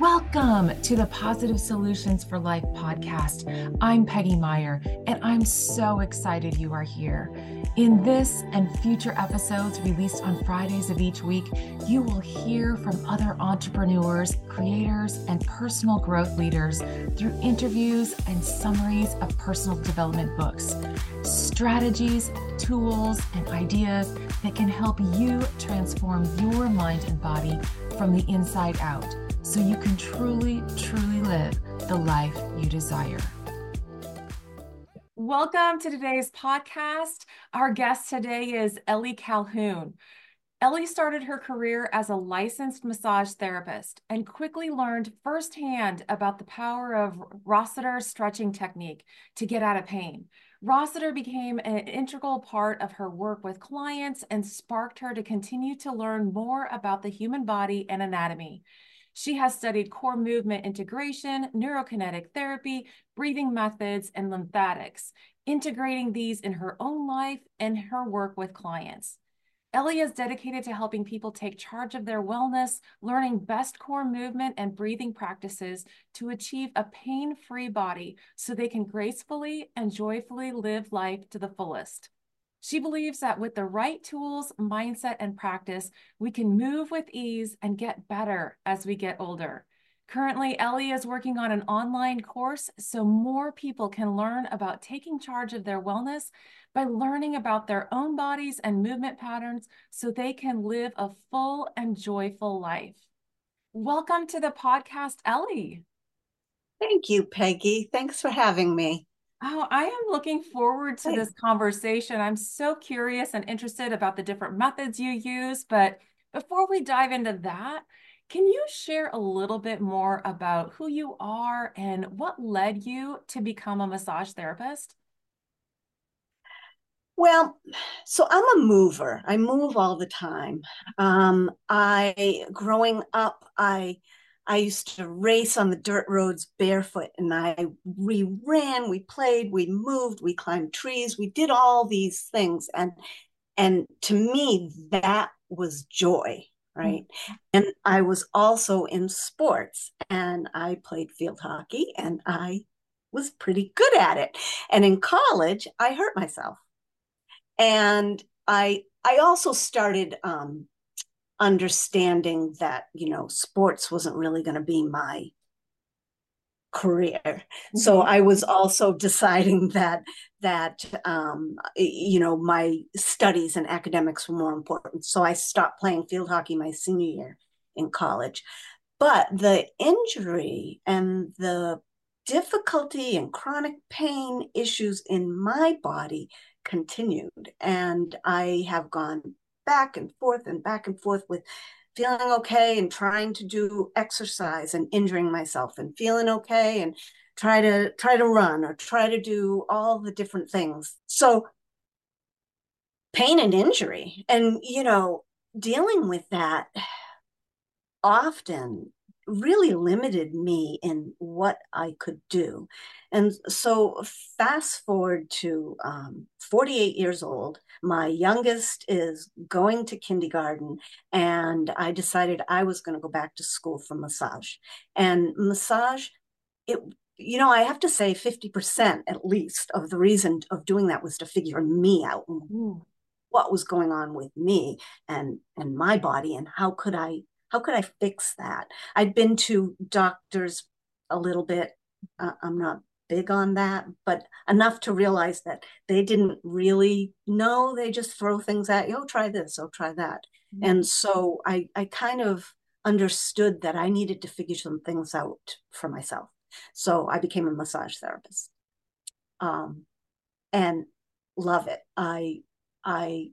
Welcome to the Positive Solutions for Life podcast. I'm Peggy Meyer, and I'm so excited you are here. In this and future episodes released on Fridays of each week, you will hear from other entrepreneurs, creators, and personal growth leaders through interviews and summaries of personal development books, strategies, tools, and ideas that can help you transform your mind and body from the inside out so you can truly, truly live the life you desire. Welcome to today's podcast. Our guest today is Ellie Calhoun. Ellie started her career as a licensed massage therapist and quickly learned firsthand about the power of Rossiter stretching technique to get out of pain. Rossiter became an integral part of her work with clients and sparked her to continue to learn more about the human body and anatomy. She has studied core movement integration, neurokinetic therapy, breathing methods, and lymphatics, integrating these in her own life and her work with clients. Ellie is dedicated to helping people take charge of their wellness, learning best core movement and breathing practices to achieve a pain free body so they can gracefully and joyfully live life to the fullest. She believes that with the right tools, mindset, and practice, we can move with ease and get better as we get older. Currently, Ellie is working on an online course so more people can learn about taking charge of their wellness by learning about their own bodies and movement patterns so they can live a full and joyful life. Welcome to the podcast, Ellie. Thank you, Peggy. Thanks for having me. Oh, I am looking forward to this conversation. I'm so curious and interested about the different methods you use. But before we dive into that, can you share a little bit more about who you are and what led you to become a massage therapist? Well, so I'm a mover. I move all the time. Um, I growing up, I I used to race on the dirt roads barefoot and I we ran, we played, we moved, we climbed trees, we did all these things and and to me that was joy, right? Mm-hmm. And I was also in sports and I played field hockey and I was pretty good at it. And in college, I hurt myself. And I I also started um, understanding that you know sports wasn't really going to be my career. Mm-hmm. so i was also deciding that that um, you know my studies and academics were more important. So i stopped playing field hockey my senior year in college. But the injury and the difficulty and chronic pain issues in my body continued and i have gone back and forth and back and forth with feeling okay and trying to do exercise and injuring myself and feeling okay and try to try to run or try to do all the different things. So pain and injury and you know dealing with that often really limited me in what I could do. And so, fast forward to um, 48 years old, my youngest is going to kindergarten, and I decided I was going to go back to school for massage. And massage, it you know, I have to say 50% at least of the reason of doing that was to figure me out and what was going on with me and and my body and how could I how could I fix that? I'd been to doctors a little bit. Uh, I'm not big on that, but enough to realize that they didn't really know. They just throw things at you. Oh, try this. Oh, try that. Mm-hmm. And so I, I kind of understood that I needed to figure some things out for myself. So I became a massage therapist, um, and love it. I I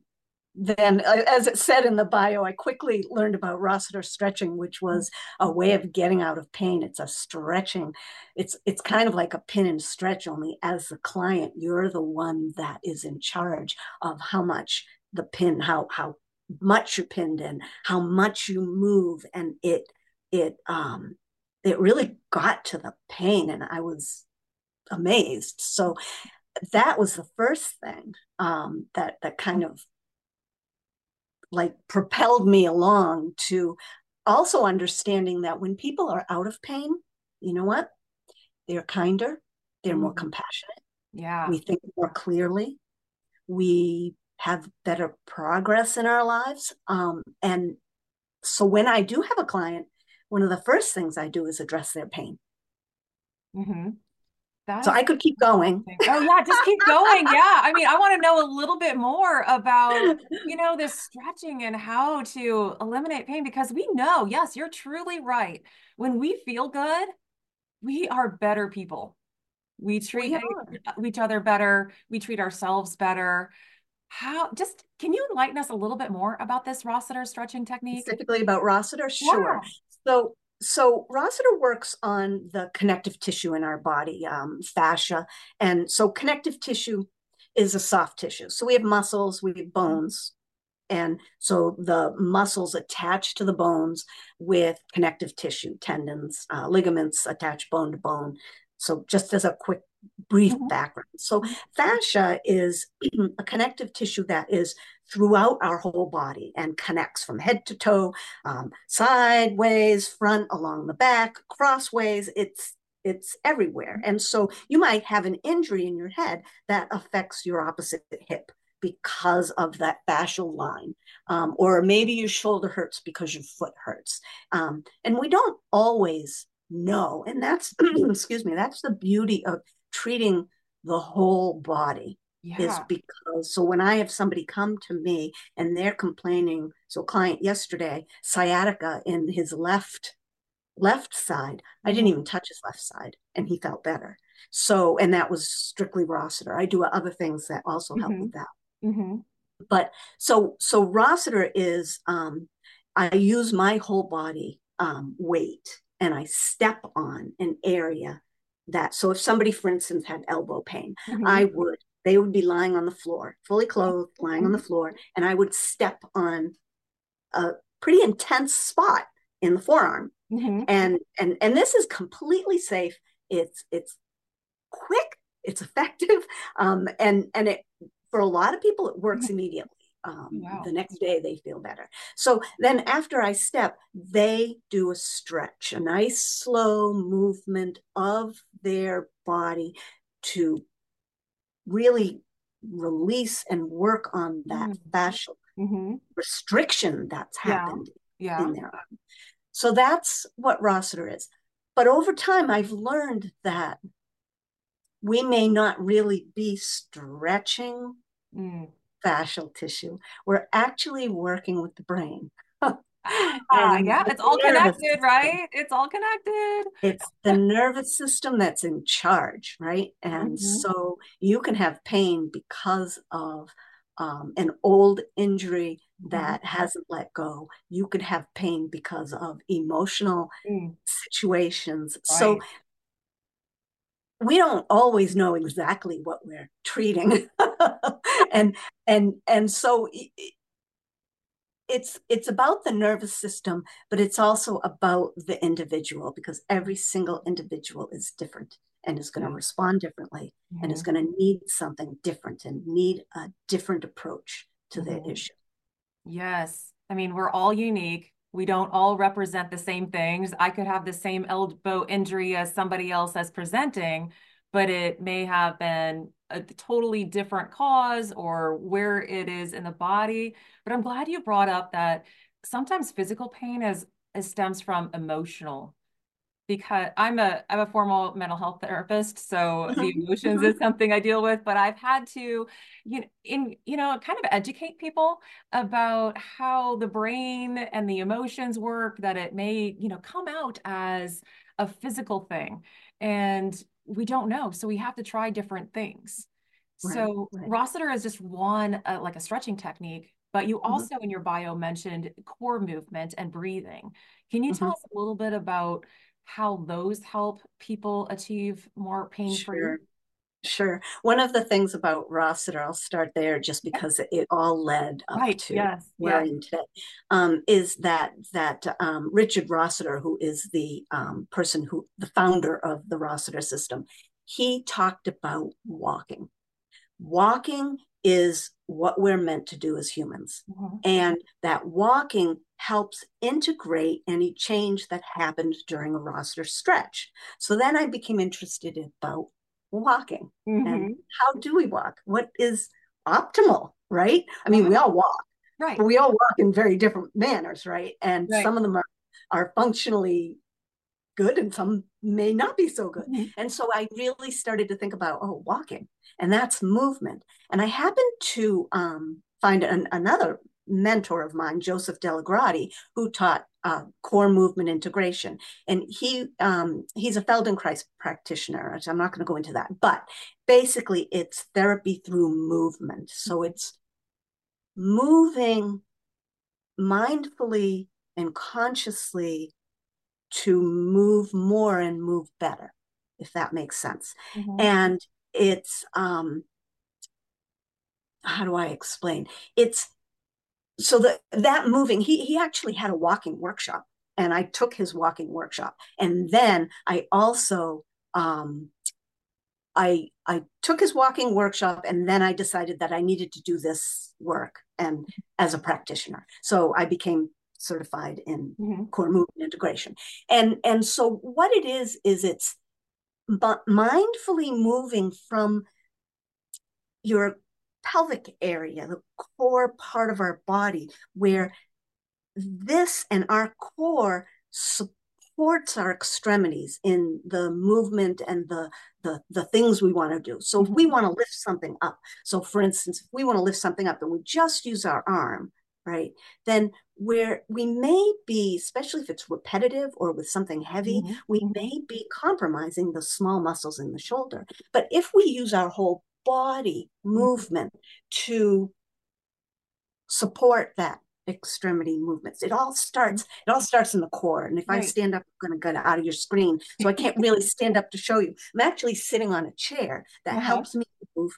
then uh, as it said in the bio i quickly learned about rossiter stretching which was a way of getting out of pain. It's a stretching. It's it's kind of like a pin and stretch only as the client you're the one that is in charge of how much the pin how how much you're pinned in how much you move and it it um it really got to the pain and i was amazed. So that was the first thing um, that that kind of like propelled me along to also understanding that when people are out of pain, you know what? They're kinder, they're mm. more compassionate. Yeah. We think more clearly. We have better progress in our lives. Um, and so when I do have a client, one of the first things I do is address their pain. Mm-hmm. So I could keep going. Oh yeah, just keep going. Yeah. I mean, I want to know a little bit more about, you know, this stretching and how to eliminate pain because we know, yes, you're truly right. When we feel good, we are better people. We treat we each other better, we treat ourselves better. How just can you enlighten us a little bit more about this Rossiter stretching technique? Specifically about Rossiter? Sure. Yeah. So so Rossiter works on the connective tissue in our body, um, fascia. And so connective tissue is a soft tissue. So we have muscles, we have bones. And so the muscles attach to the bones with connective tissue, tendons, uh, ligaments attach bone to bone. So just as a quick brief mm-hmm. background. So fascia is a connective tissue that is throughout our whole body and connects from head to toe, um, sideways, front, along the back, crossways. It's it's everywhere. And so you might have an injury in your head that affects your opposite hip because of that fascial line. Um, or maybe your shoulder hurts because your foot hurts. Um, and we don't always know. And that's, excuse me, that's the beauty of treating the whole body yeah. is because so when I have somebody come to me and they're complaining, so client yesterday, sciatica in his left left side, I didn't mm-hmm. even touch his left side and he felt better. So and that was strictly Rossiter. I do other things that also help mm-hmm. with that. Mm-hmm. But so so Rossiter is um I use my whole body um, weight and I step on an area that so if somebody for instance had elbow pain mm-hmm. i would they would be lying on the floor fully clothed lying on the mm-hmm. floor and i would step on a pretty intense spot in the forearm mm-hmm. and and and this is completely safe it's it's quick it's effective um, and and it for a lot of people it works mm-hmm. immediately um, wow. the next day they feel better. So then after I step, they do a stretch, a nice slow movement of their body to really release and work on that mm-hmm. fascial mm-hmm. restriction that's happened yeah. Yeah. in their arm. So that's what Rossiter is. But over time, I've learned that we may not really be stretching mm fascial tissue. We're actually working with the brain. uh, yeah, it's all connected, right? It's all connected. It's the nervous system that's in charge, right? And mm-hmm. so you can have pain because of um, an old injury mm-hmm. that mm-hmm. hasn't let go. You could have pain because of emotional mm. situations. Right. So we don't always know exactly what we're treating. And and and so it's it's about the nervous system but it's also about the individual because every single individual is different and is going to respond differently mm-hmm. and is going to need something different and need a different approach to mm-hmm. the issue. Yes. I mean we're all unique we don't all represent the same things. I could have the same elbow injury as somebody else as presenting, but it may have been a totally different cause or where it is in the body. But I'm glad you brought up that sometimes physical pain is, is stems from emotional because I'm a I'm a formal mental health therapist, so the emotions is something I deal with. But I've had to, you know, in you know, kind of educate people about how the brain and the emotions work. That it may you know come out as a physical thing, and we don't know, so we have to try different things. Right, so right. Rossiter is just one uh, like a stretching technique, but you mm-hmm. also mm-hmm. in your bio mentioned core movement and breathing. Can you mm-hmm. tell us a little bit about how those help people achieve more pain free? Sure. Sure. One of the things about Rossiter, I'll start there just because it, all led up right. to yes. where. I am today, um, is that that um, Richard Rossiter, who is the um, person who the founder of the Rossiter system, he talked about walking. Walking is what we're meant to do as humans, mm-hmm. and that walking helps integrate any change that happened during a Rossiter stretch. So then I became interested about walking mm-hmm. and how do we walk? What is optimal, right? I mean, we all walk, right? But we all walk in very different manners, right? And right. some of them are are functionally good and some may not be so good. Mm-hmm. And so I really started to think about, oh, walking, and that's movement. And I happened to um, find an, another mentor of mine, Joseph Delagrati, who taught uh, core movement integration. And he um, he's a Feldenkrais practitioner. I'm not going to go into that, but basically, it's therapy through movement. So it's moving mindfully and consciously to move more and move better, if that makes sense. Mm-hmm. And it's um how do I explain? It's so that that moving, he he actually had a walking workshop and I took his walking workshop. And then I also um I I took his walking workshop and then I decided that I needed to do this work and as a practitioner. So I became certified in mm-hmm. core movement integration. And and so what it is is it's but mindfully moving from your pelvic area, the core part of our body, where this and our core supports our extremities in the movement and the the, the things we want to do. So if we mm-hmm. want to lift something up, so for instance, if we want to lift something up and we just use our arm, right? Then where we may be, especially if it's repetitive or with something heavy, mm-hmm. we may be compromising the small muscles in the shoulder. But if we use our whole body movement to support that extremity movements. It all starts, it all starts in the core. And if right. I stand up, I'm gonna get out of your screen. So I can't really stand up to show you. I'm actually sitting on a chair that uh-huh. helps me move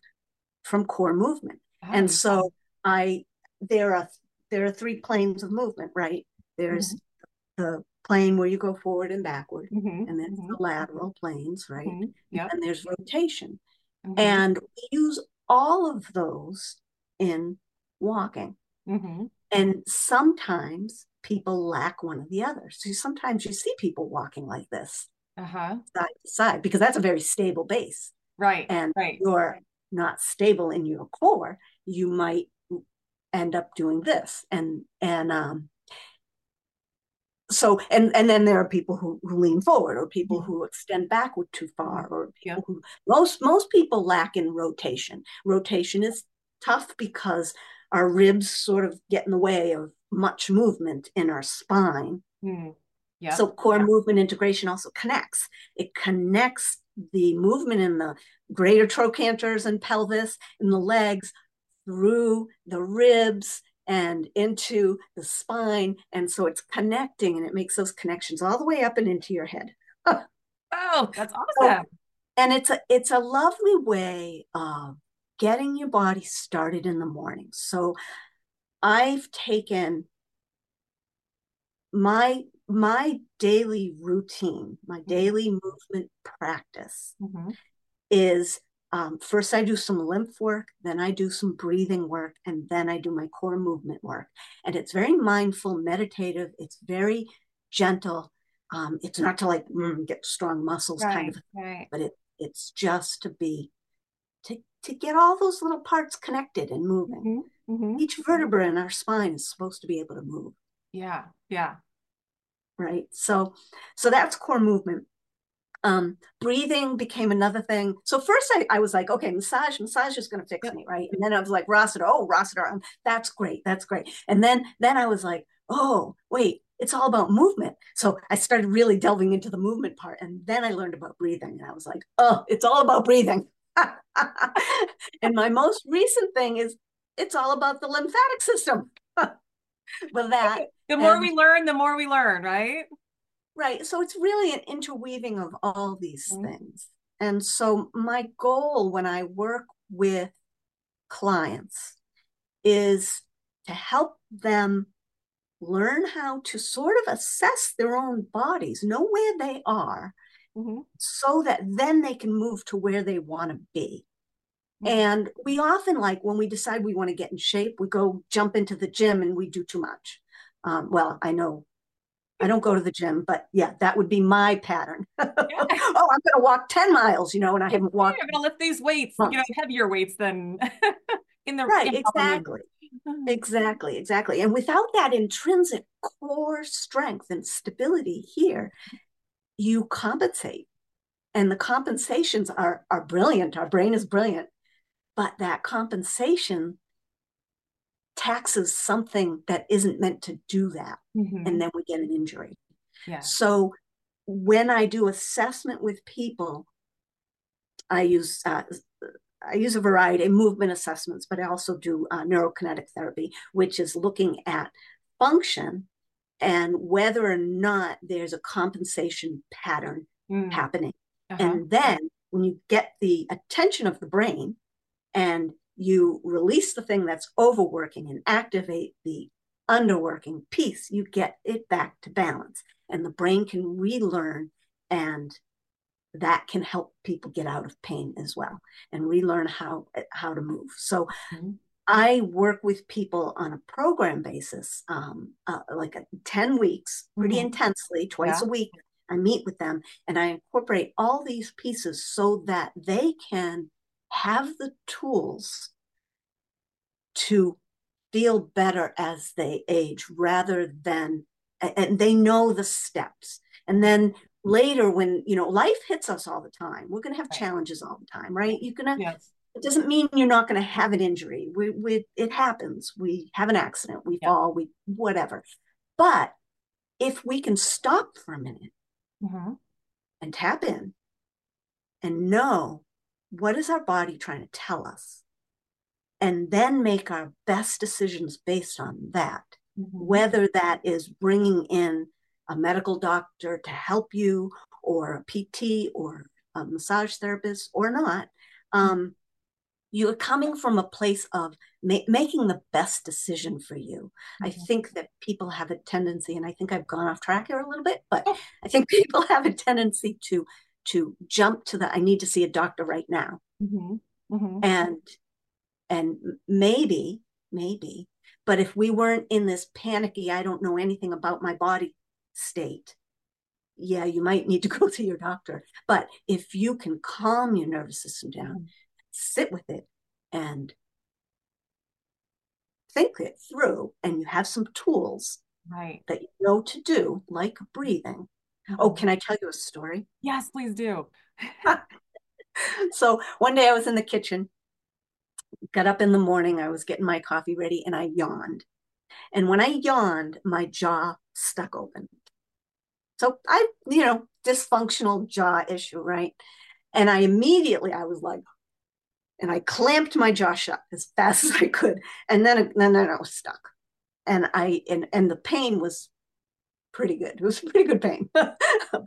from core movement. Oh, and so I there are there are three planes of movement, right? There's mm-hmm. the plane where you go forward and backward, mm-hmm. and then mm-hmm. the lateral planes, right? Mm-hmm. Yeah. And there's rotation. Mm-hmm. And we use all of those in walking. Mm-hmm. And sometimes people lack one of the others. So sometimes you see people walking like this, uh-huh. side to side, because that's a very stable base. Right. And right. you're not stable in your core, you might end up doing this. And and um so and and then there are people who, who lean forward or people who extend backward too far or yeah. who most most people lack in rotation rotation is tough because our ribs sort of get in the way of much movement in our spine mm. yeah. so core yeah. movement integration also connects it connects the movement in the greater trochanters and pelvis and the legs through the ribs and into the spine. And so it's connecting and it makes those connections all the way up and into your head. oh, that's awesome. So, and it's a it's a lovely way of getting your body started in the morning. So I've taken my my daily routine, my mm-hmm. daily movement practice mm-hmm. is um, first I do some lymph work, then I do some breathing work, and then I do my core movement work. And it's very mindful, meditative. It's very gentle. Um, it's not to like mm, get strong muscles right, kind of, right. but it it's just to be to to get all those little parts connected and moving. Mm-hmm, mm-hmm. Each vertebra in our spine is supposed to be able to move. Yeah, yeah. Right. So so that's core movement. Um, breathing became another thing. So first I, I was like, okay, massage, massage is going to fix me, right? And then I was like, Rossiter, oh, Rossiter, um, that's great, that's great. And then then I was like, oh, wait, it's all about movement. So I started really delving into the movement part, and then I learned about breathing, and I was like, oh, it's all about breathing. and my most recent thing is it's all about the lymphatic system. well, that, the more and, we learn, the more we learn, right? Right. So it's really an interweaving of all these mm-hmm. things. And so my goal when I work with clients is to help them learn how to sort of assess their own bodies, know where they are, mm-hmm. so that then they can move to where they want to be. Mm-hmm. And we often like when we decide we want to get in shape, we go jump into the gym and we do too much Um, well, I know I don't go to the gym, but yeah, that would be my pattern. Yeah. oh, I'm going to walk 10 miles, you know, and I haven't walked. I'm going to lift these weights, months. you know, heavier weights than in the right. Exactly. Mm-hmm. exactly. Exactly. And without that intrinsic core strength and stability here, you compensate. And the compensations are, are brilliant. Our brain is brilliant. But that compensation taxes something that isn't meant to do that mm-hmm. and then we get an injury yeah. so when i do assessment with people i use uh, i use a variety of movement assessments but i also do uh, neurokinetic therapy which is looking at function and whether or not there's a compensation pattern mm. happening uh-huh. and then when you get the attention of the brain and you release the thing that's overworking and activate the underworking piece, you get it back to balance. And the brain can relearn, and that can help people get out of pain as well and relearn how how to move. So mm-hmm. I work with people on a program basis, um, uh, like a, 10 weeks, pretty mm-hmm. intensely, twice yeah. a week. I meet with them and I incorporate all these pieces so that they can have the tools to feel better as they age rather than and they know the steps and then later when you know life hits us all the time we're going to have right. challenges all the time right you're going to yes. it doesn't mean you're not going to have an injury we, we it happens we have an accident we yeah. fall we whatever but if we can stop for a minute mm-hmm. and tap in and know what is our body trying to tell us? And then make our best decisions based on that, mm-hmm. whether that is bringing in a medical doctor to help you, or a PT, or a massage therapist, or not. Um, you're coming from a place of ma- making the best decision for you. Mm-hmm. I think that people have a tendency, and I think I've gone off track here a little bit, but oh. I think people have a tendency to to jump to the I need to see a doctor right now. Mm-hmm. Mm-hmm. And and maybe, maybe, but if we weren't in this panicky, I don't know anything about my body state, yeah, you might need to go to your doctor. But if you can calm your nervous system down, mm-hmm. sit with it and think it through, and you have some tools right that you know to do, like breathing, Oh, can I tell you a story? Yes, please do. so one day I was in the kitchen, got up in the morning, I was getting my coffee ready, and I yawned. And when I yawned, my jaw stuck open. So I, you know, dysfunctional jaw issue, right? And I immediately, I was like, and I clamped my jaw shut as fast as I could, and then, then I was stuck, and I, and and the pain was pretty good. It was pretty good pain, but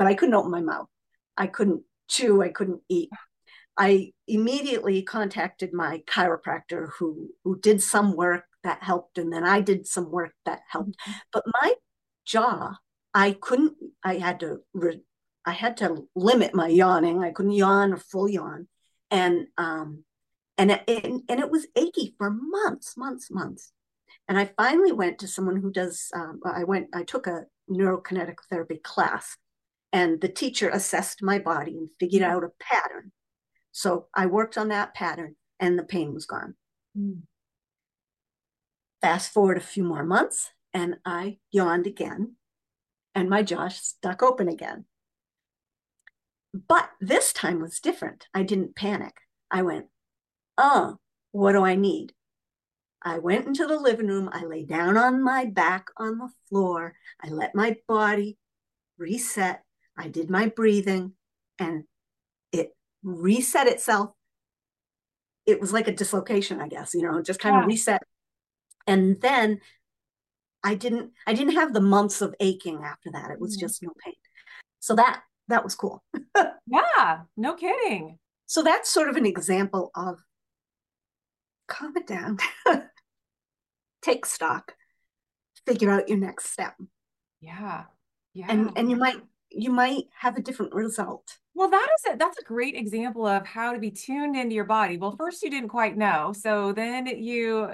I couldn't open my mouth. I couldn't chew. I couldn't eat. I immediately contacted my chiropractor who who did some work that helped and then I did some work that helped. Mm-hmm. But my jaw, I couldn't I had to re, I had to limit my yawning. I couldn't yawn a full yawn. And um and it, and it was achy for months, months, months. And I finally went to someone who does um, I went I took a neurokinetic therapy class. And the teacher assessed my body and figured out a pattern. So I worked on that pattern and the pain was gone. Mm. Fast forward a few more months and I yawned again and my jaw stuck open again. But this time was different. I didn't panic. I went, oh, what do I need? I went into the living room. I lay down on my back on the floor. I let my body reset. I did my breathing and it reset itself. It was like a dislocation, I guess, you know, just kind yeah. of reset. And then I didn't I didn't have the months of aching after that. It was mm-hmm. just no pain. So that that was cool. yeah, no kidding. So that's sort of an example of calm it down. take stock, figure out your next step. Yeah. Yeah. And and you might you might have a different result. Well, that is it. That's a great example of how to be tuned into your body. Well, first you didn't quite know. So then you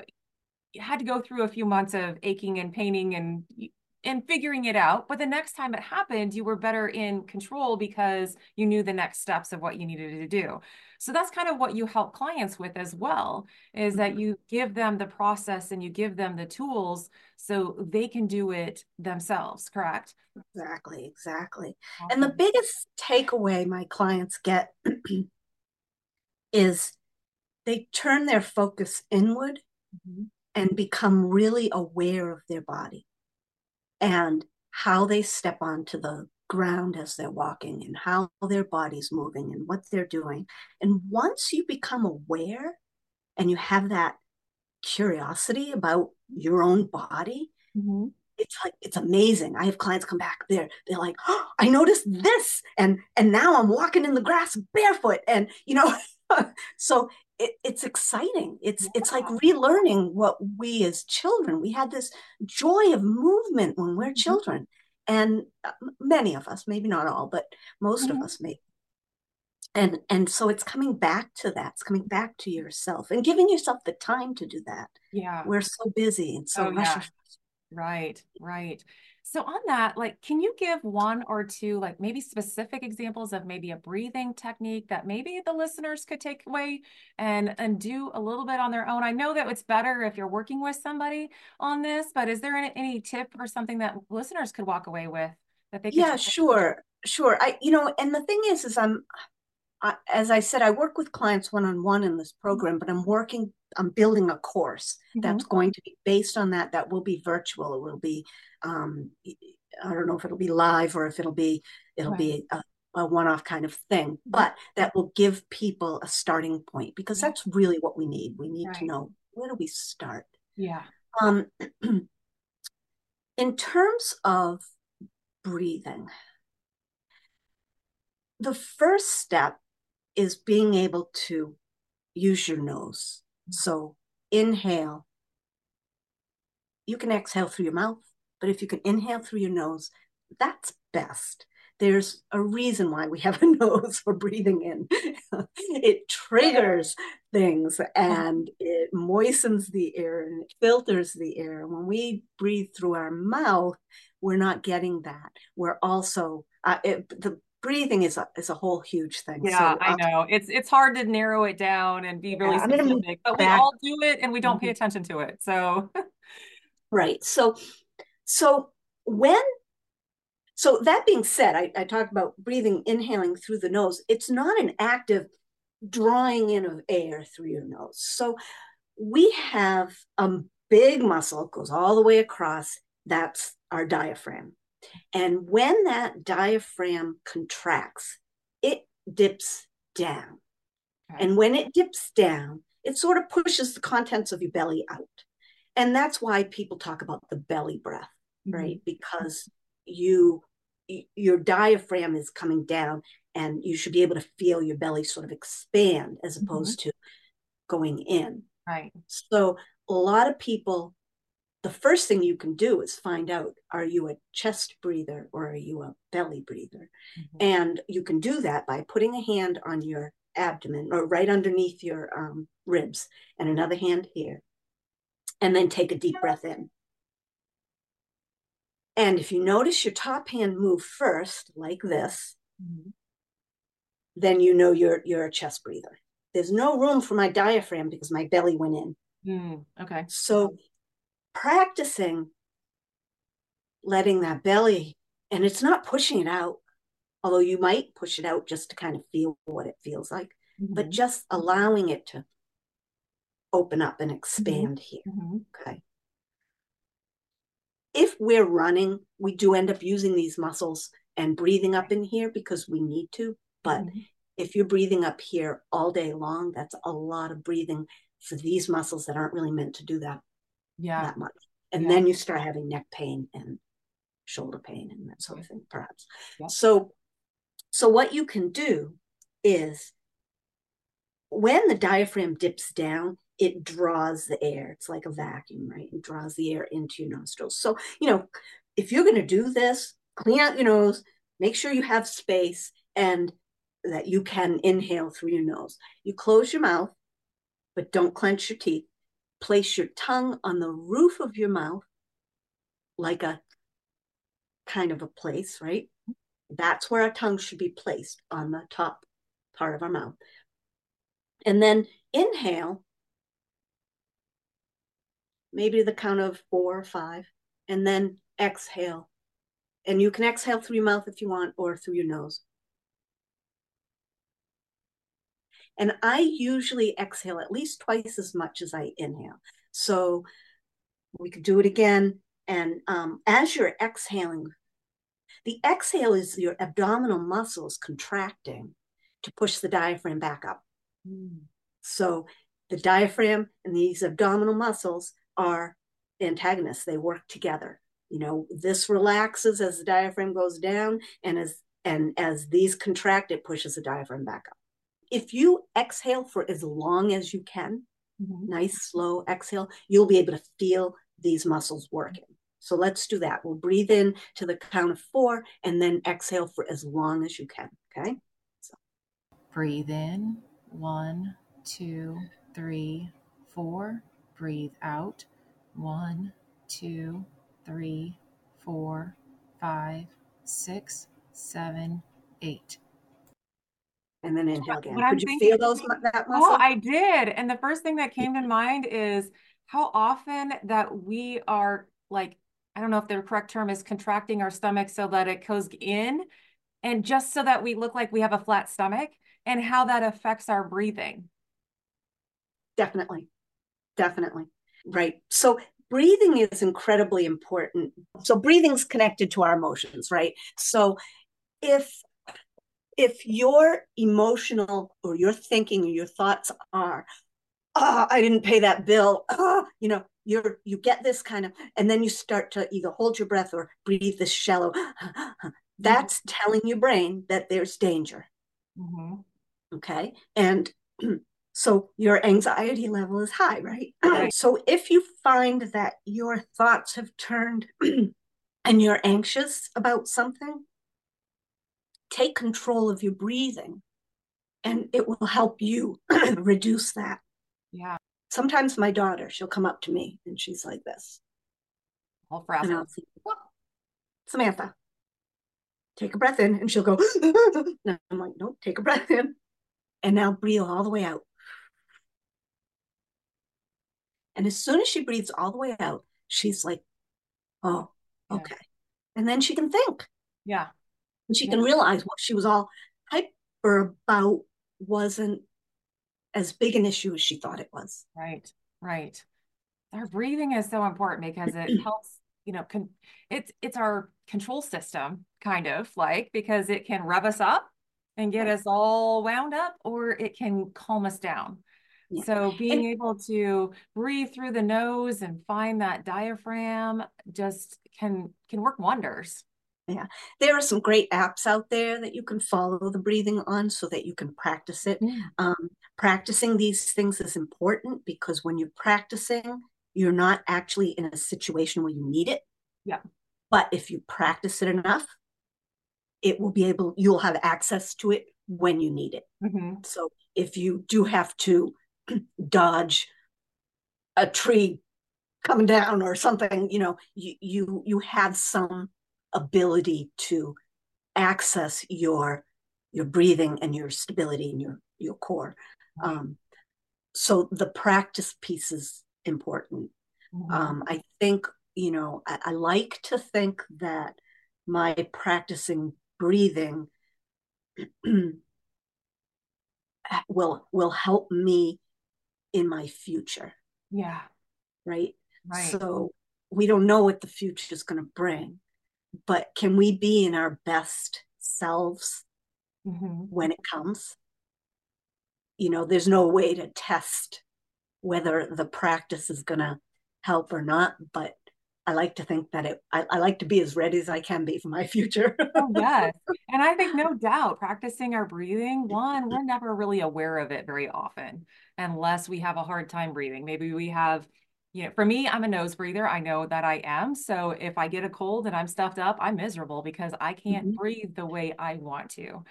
had to go through a few months of aching and paining and and figuring it out. But the next time it happened, you were better in control because you knew the next steps of what you needed to do. So that's kind of what you help clients with as well, is that mm-hmm. you give them the process and you give them the tools so they can do it themselves, correct? Exactly, exactly. Awesome. And the biggest takeaway my clients get is they turn their focus inward mm-hmm. and become really aware of their body and how they step onto the ground as they're walking and how their body's moving and what they're doing. And once you become aware and you have that curiosity about your own body, mm-hmm. it's like it's amazing. I have clients come back there, they're like, oh, I noticed this, and and now I'm walking in the grass barefoot. And you know, so it, it's exciting. It's yeah. it's like relearning what we as children. We had this joy of movement when we're mm-hmm. children, and uh, many of us, maybe not all, but most mm-hmm. of us, maybe. And and so it's coming back to that. It's coming back to yourself and giving yourself the time to do that. Yeah, we're so busy and so oh, yeah. Right, right. So on that, like, can you give one or two, like maybe specific examples of maybe a breathing technique that maybe the listeners could take away and and do a little bit on their own? I know that it's better if you're working with somebody on this, but is there any, any tip or something that listeners could walk away with that they? yeah, sure, sure. I, you know, and the thing is, is I'm, I, as I said, I work with clients one on one in this program, but I'm working I'm building a course mm-hmm. that's going to be based on that. That will be virtual. It will be, um, I don't know if it'll be live or if it'll be, it'll right. be a, a one-off kind of thing, mm-hmm. but that will give people a starting point because that's really what we need. We need right. to know where do we start. Yeah. Um, in terms of breathing, the first step is being able to use your nose. So inhale. You can exhale through your mouth, but if you can inhale through your nose, that's best. There's a reason why we have a nose for breathing in. it triggers things and it moistens the air and it filters the air. When we breathe through our mouth, we're not getting that. We're also, uh, it, the breathing is a is a whole huge thing. Yeah, so, I know. It's it's hard to narrow it down and be really yeah, specific, but we all do it and we don't mm-hmm. pay attention to it. So right. So so when so that being said, I, I talked about breathing, inhaling through the nose. It's not an active drawing in of air through your nose. So we have a big muscle goes all the way across. That's our diaphragm. And when that diaphragm contracts, it dips down. Okay. And when it dips down, it sort of pushes the contents of your belly out. And that's why people talk about the belly breath, mm-hmm. right? Because you your diaphragm is coming down and you should be able to feel your belly sort of expand as mm-hmm. opposed mm-hmm. to going in. Right. So a lot of people the first thing you can do is find out are you a chest breather or are you a belly breather? Mm-hmm. And you can do that by putting a hand on your abdomen or right underneath your um, ribs and another hand here. And then take a deep breath in. And if you notice your top hand move first, like this, mm-hmm. then you know you're you're a chest breather. There's no room for my diaphragm because my belly went in. Mm, okay. So practicing letting that belly, and it's not pushing it out, although you might push it out just to kind of feel what it feels like, mm-hmm. but just allowing it to open up and expand mm-hmm. here. Mm-hmm. Okay. If we're running, we do end up using these muscles and breathing up in here because we need to. But mm-hmm. if you're breathing up here all day long, that's a lot of breathing for these muscles that aren't really meant to do that yeah. that much. And yeah. then you start having neck pain and shoulder pain and that sort of thing perhaps. Yeah. so so what you can do is when the diaphragm dips down it draws the air. It's like a vacuum right? It draws the air into your nostrils. So you know if you're going to do this clean out your nose make sure you have space and that you can inhale through your nose. You close your mouth but don't clench your teeth place your tongue on the roof of your mouth, like a kind of a place, right? That's where our tongue should be placed on the top part of our mouth. And then inhale, maybe the count of four or five, and then exhale. And you can exhale through your mouth if you want, or through your nose. And I usually exhale at least twice as much as I inhale. So we could do it again. And um, as you're exhaling, the exhale is your abdominal muscles contracting to push the diaphragm back up. Mm. So the diaphragm and these abdominal muscles are antagonists. They work together. You know, this relaxes as the diaphragm goes down, and as and as these contract, it pushes the diaphragm back up. If you exhale for as long as you can, mm-hmm. nice slow exhale, you'll be able to feel these muscles working. So let's do that. We'll breathe in to the count of four and then exhale for as long as you can. Okay. So. Breathe in one, two, three, four. Breathe out one, two, three, four, five, six, seven, eight. And then inhale again. Could you thinking, feel those that oh, muscle? Oh, I did. And the first thing that came to mind is how often that we are like, I don't know if the correct term is contracting our stomach so that it goes in and just so that we look like we have a flat stomach and how that affects our breathing. Definitely. Definitely. Right. So breathing is incredibly important. So breathing's connected to our emotions, right? So if if your emotional or your thinking or your thoughts are, oh, I didn't pay that bill, oh, you know, you're you get this kind of, and then you start to either hold your breath or breathe this shallow. That's mm-hmm. telling your brain that there's danger. Mm-hmm. Okay, and so your anxiety level is high, right? right. So if you find that your thoughts have turned and you're anxious about something, take control of your breathing and it will help you reduce that. Yeah. Sometimes my daughter, she'll come up to me and she's like this. All frazzled. Samantha, take a breath in. And she'll go, no, I'm like, nope, take a breath in. And now breathe all the way out. And as soon as she breathes all the way out, she's like, oh, okay. Yeah. And then she can think. Yeah. And she yeah. can realize what she was all hyper about wasn't as big an issue as she thought it was. Right. Right. Our breathing is so important because it helps, you know, con- it's it's our control system, kind of like because it can rev us up and get us all wound up, or it can calm us down. So being and, able to breathe through the nose and find that diaphragm just can can work wonders. Yeah. There are some great apps out there that you can follow the breathing on so that you can practice it. Yeah. Um, practicing these things is important because when you're practicing, you're not actually in a situation where you need it. Yeah. But if you practice it enough, it will be able, you'll have access to it when you need it. Mm-hmm. So if you do have to dodge a tree coming down or something you know you you you have some ability to access your your breathing and your stability in your your core um, so the practice piece is important mm-hmm. um, i think you know I, I like to think that my practicing breathing will will help me in my future. Yeah. Right. Right. So we don't know what the future is going to bring, but can we be in our best selves mm-hmm. when it comes? You know, there's no way to test whether the practice is going to help or not, but I like to think that it, I, I, like to be as ready as I can be for my future. oh, yes. And I think no doubt practicing our breathing, one, we're never really aware of it very often unless we have a hard time breathing. Maybe we have, you know, for me, I'm a nose breather. I know that I am. So if I get a cold and I'm stuffed up, I'm miserable because I can't mm-hmm. breathe the way I want to.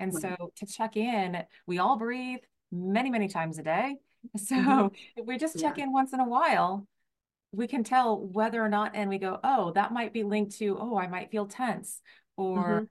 And so to check in, we all breathe many, many times a day. So mm-hmm. if we just check yeah. in once in a while, we can tell whether or not, and we go, oh, that might be linked to, oh, I might feel tense, or mm-hmm.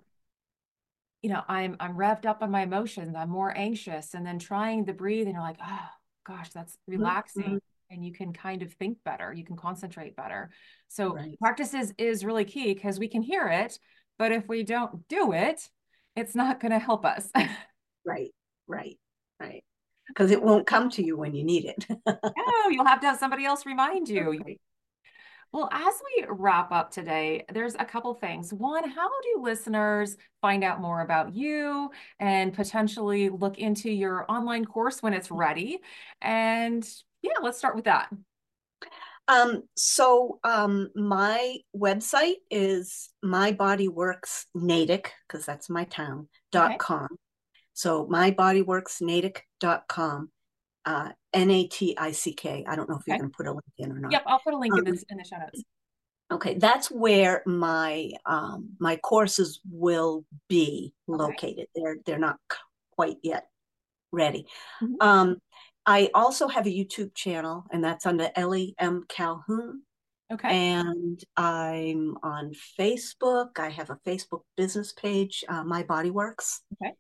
you know, I'm I'm revved up on my emotions, I'm more anxious, and then trying to breathe, and you're like, oh gosh, that's mm-hmm. relaxing. And you can kind of think better, you can concentrate better. So right. practices is really key because we can hear it, but if we don't do it, it's not going to help us. right, right, right because it won't come to you when you need it. no, you'll have to have somebody else remind you. Well, as we wrap up today, there's a couple things. One, how do listeners find out more about you and potentially look into your online course when it's mm. ready? And yeah, let's start with that. Um, so um, my website is mybodyworks Natick, because that's my town, dot okay. com. So mybodyworksnatick.com, uh, N-A-T-I-C-K. I don't know if you're going to put a link in or not. Yep, I'll put a link um, in, the, in the show notes. Okay, that's where my um, my courses will be located. Okay. They're they're not quite yet ready. Mm-hmm. Um, I also have a YouTube channel, and that's under Ellie M Calhoun. Okay. And I'm on Facebook. I have a Facebook business page, uh, My Body Works. Okay.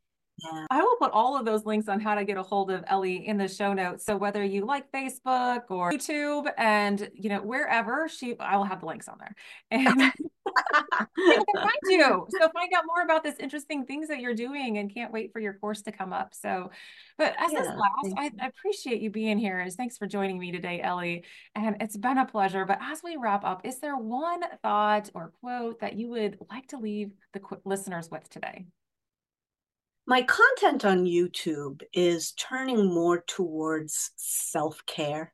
I will put all of those links on how to get a hold of Ellie in the show notes. So whether you like Facebook or YouTube and you know wherever she, I will have the links on there. And find you. So find out more about this interesting things that you're doing and can't wait for your course to come up. So, but as yeah, this last, I, I, appreciate you being here. And thanks for joining me today, Ellie. And it's been a pleasure. But as we wrap up, is there one thought or quote that you would like to leave the listeners with today? My content on YouTube is turning more towards self care.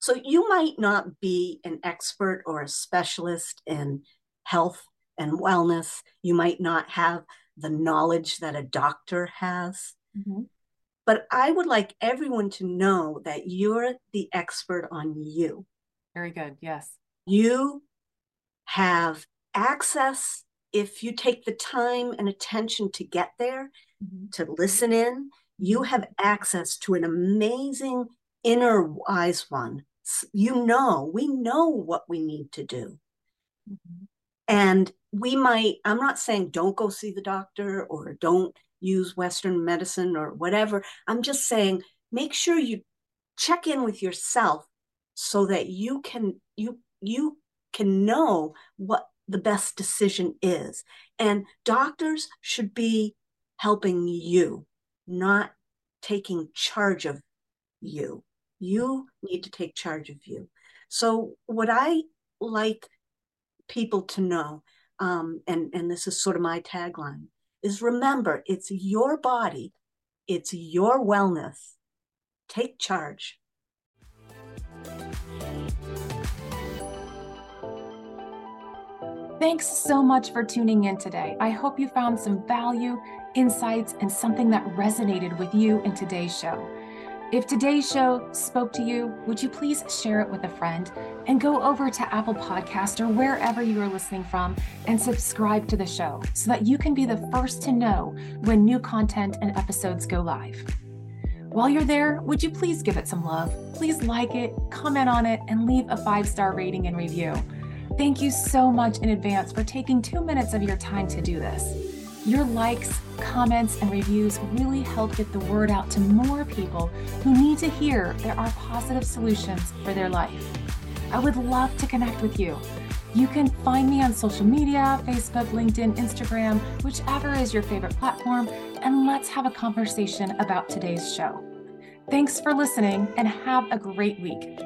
So you might not be an expert or a specialist in health and wellness. You might not have the knowledge that a doctor has. Mm-hmm. But I would like everyone to know that you're the expert on you. Very good. Yes. You have access if you take the time and attention to get there mm-hmm. to listen in, you have access to an amazing inner wise one. You know, we know what we need to do. Mm-hmm. And we might, I'm not saying don't go see the doctor or don't use Western medicine or whatever. I'm just saying make sure you check in with yourself so that you can you you can know what the best decision is. And doctors should be helping you, not taking charge of you. You need to take charge of you. So, what I like people to know, um, and, and this is sort of my tagline, is remember it's your body, it's your wellness. Take charge. Thanks so much for tuning in today. I hope you found some value, insights, and something that resonated with you in today's show. If today's show spoke to you, would you please share it with a friend and go over to Apple Podcast or wherever you are listening from and subscribe to the show so that you can be the first to know when new content and episodes go live. While you're there, would you please give it some love? Please like it, comment on it, and leave a five star rating and review. Thank you so much in advance for taking two minutes of your time to do this. Your likes, comments, and reviews really help get the word out to more people who need to hear there are positive solutions for their life. I would love to connect with you. You can find me on social media Facebook, LinkedIn, Instagram, whichever is your favorite platform, and let's have a conversation about today's show. Thanks for listening and have a great week.